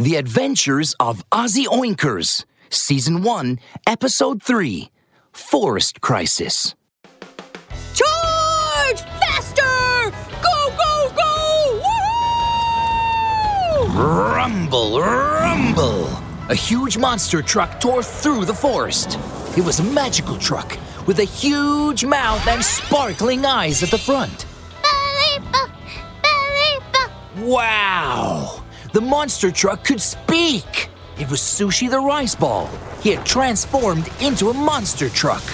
The Adventures of Ozzy Oinkers, Season 1, Episode 3 Forest Crisis. Charge! Faster! Go, go, go! Woohoo! Rumble, rumble! A huge monster truck tore through the forest. It was a magical truck with a huge mouth and sparkling eyes at the front. Wow! The monster truck could speak! It was Sushi the Rice Ball. He had transformed into a monster truck.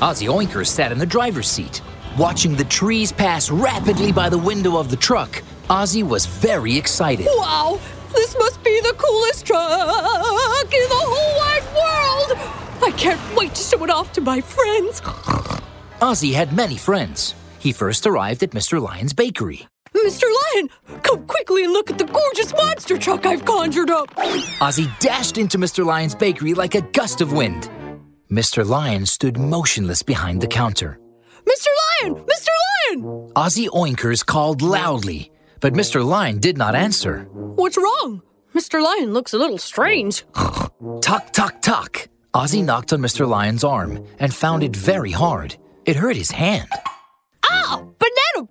Ozzy Oinker sat in the driver's seat. Watching the trees pass rapidly by the window of the truck, Ozzy was very excited. Wow! This must be the coolest truck in the whole wide world! I can't wait to show it off to my friends. Ozzy had many friends. He first arrived at Mr. Lion's bakery. Mr. Lion, come quickly and look at the gorgeous monster truck I've conjured up. Ozzy dashed into Mr. Lion's bakery like a gust of wind. Mr. Lion stood motionless behind the counter. Mr. Lion! Mr. Lion! Ozzy Oinkers called loudly, but Mr. Lion did not answer. What's wrong? Mr. Lion looks a little strange. Tuck, tuck, tuck. Ozzy knocked on Mr. Lion's arm and found it very hard. It hurt his hand.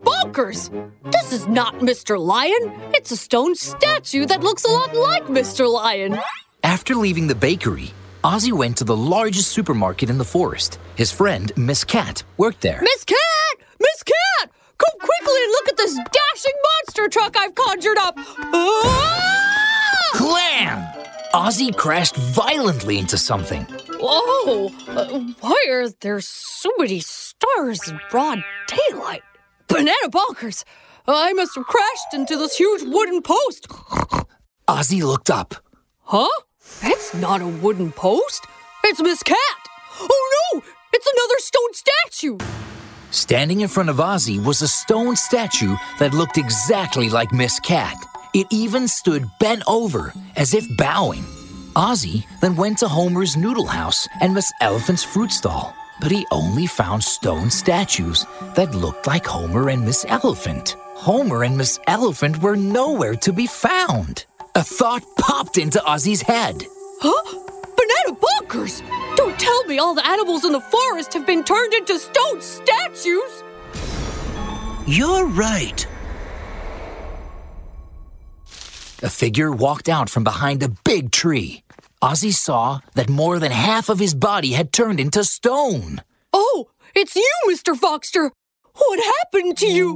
Bonkers! This is not Mr. Lion. It's a stone statue that looks a lot like Mr. Lion. After leaving the bakery, Ozzy went to the largest supermarket in the forest. His friend, Miss Cat, worked there. Miss Cat! Miss Cat! Come quickly and look at this dashing monster truck I've conjured up! Ah! Clam! Ozzy crashed violently into something. Whoa! Uh, why are there so many stars in broad daylight? Banana bonkers! I must have crashed into this huge wooden post. Ozzy looked up. Huh? That's not a wooden post. It's Miss Cat. Oh no! It's another stone statue. Standing in front of Ozzy was a stone statue that looked exactly like Miss Cat. It even stood bent over, as if bowing. Ozzy then went to Homer's Noodle House and Miss Elephant's fruit stall, but he only found stone statues that looked like Homer and Miss Elephant. Homer and Miss Elephant were nowhere to be found. A thought popped into Ozzy's head. Huh? Banana bonkers! Don't tell me all the animals in the forest have been turned into stone statues! You're right. A figure walked out from behind a big tree. Ozzy saw that more than half of his body had turned into stone. Oh, it's you, Mr. Foxter! What happened to you?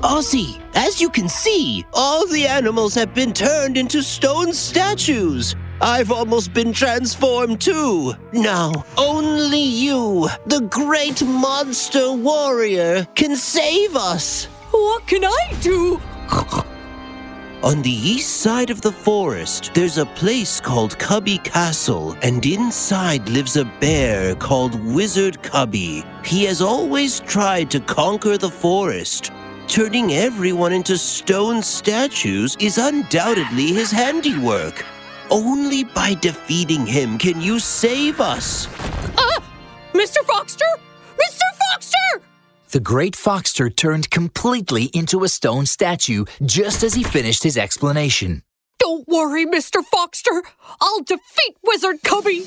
Ozzy, as you can see, all the animals have been turned into stone statues. I've almost been transformed too. Now, only you, the great monster warrior, can save us. What can I do? On the east side of the forest, there's a place called Cubby Castle, and inside lives a bear called Wizard Cubby. He has always tried to conquer the forest. Turning everyone into stone statues is undoubtedly his handiwork. Only by defeating him can you save us. Uh, Mr. Foxter? The great Foxter turned completely into a stone statue just as he finished his explanation. Don't worry, Mr. Foxter. I'll defeat Wizard Cubby.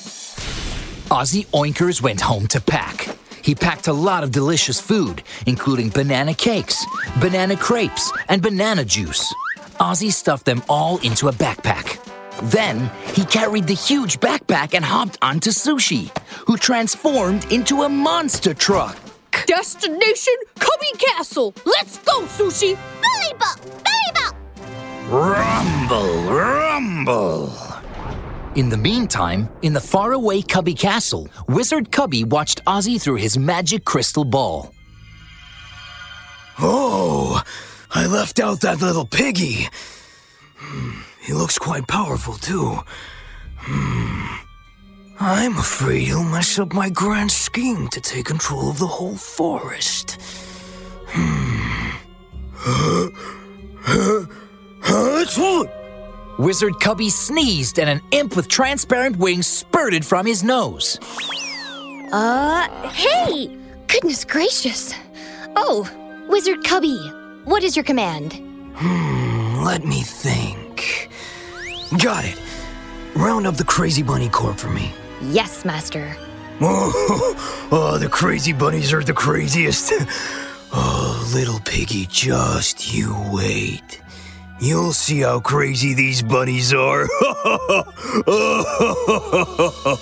Ozzy Oinkers went home to pack. He packed a lot of delicious food, including banana cakes, banana crepes, and banana juice. Ozzy stuffed them all into a backpack. Then he carried the huge backpack and hopped onto Sushi, who transformed into a monster truck. Destination Cubby Castle. Let's go, Sushi. Beliepa, Beliepa. Rumble, rumble. In the meantime, in the faraway Cubby Castle, Wizard Cubby watched Ozzy through his magic crystal ball. Oh, I left out that little piggy. Hmm, He looks quite powerful, too. I'm afraid he'll mess up my grand scheme to take control of the whole forest. Hmm. Wizard Cubby sneezed and an imp with transparent wings spurted from his nose. Uh, hey! Goodness gracious. Oh, Wizard Cubby, what is your command? Hmm, let me think. Got it. Round up the Crazy Bunny Corp for me. Yes, Master. Oh, oh, the crazy bunnies are the craziest. Oh, little piggy, just you wait. You'll see how crazy these bunnies are. Oh,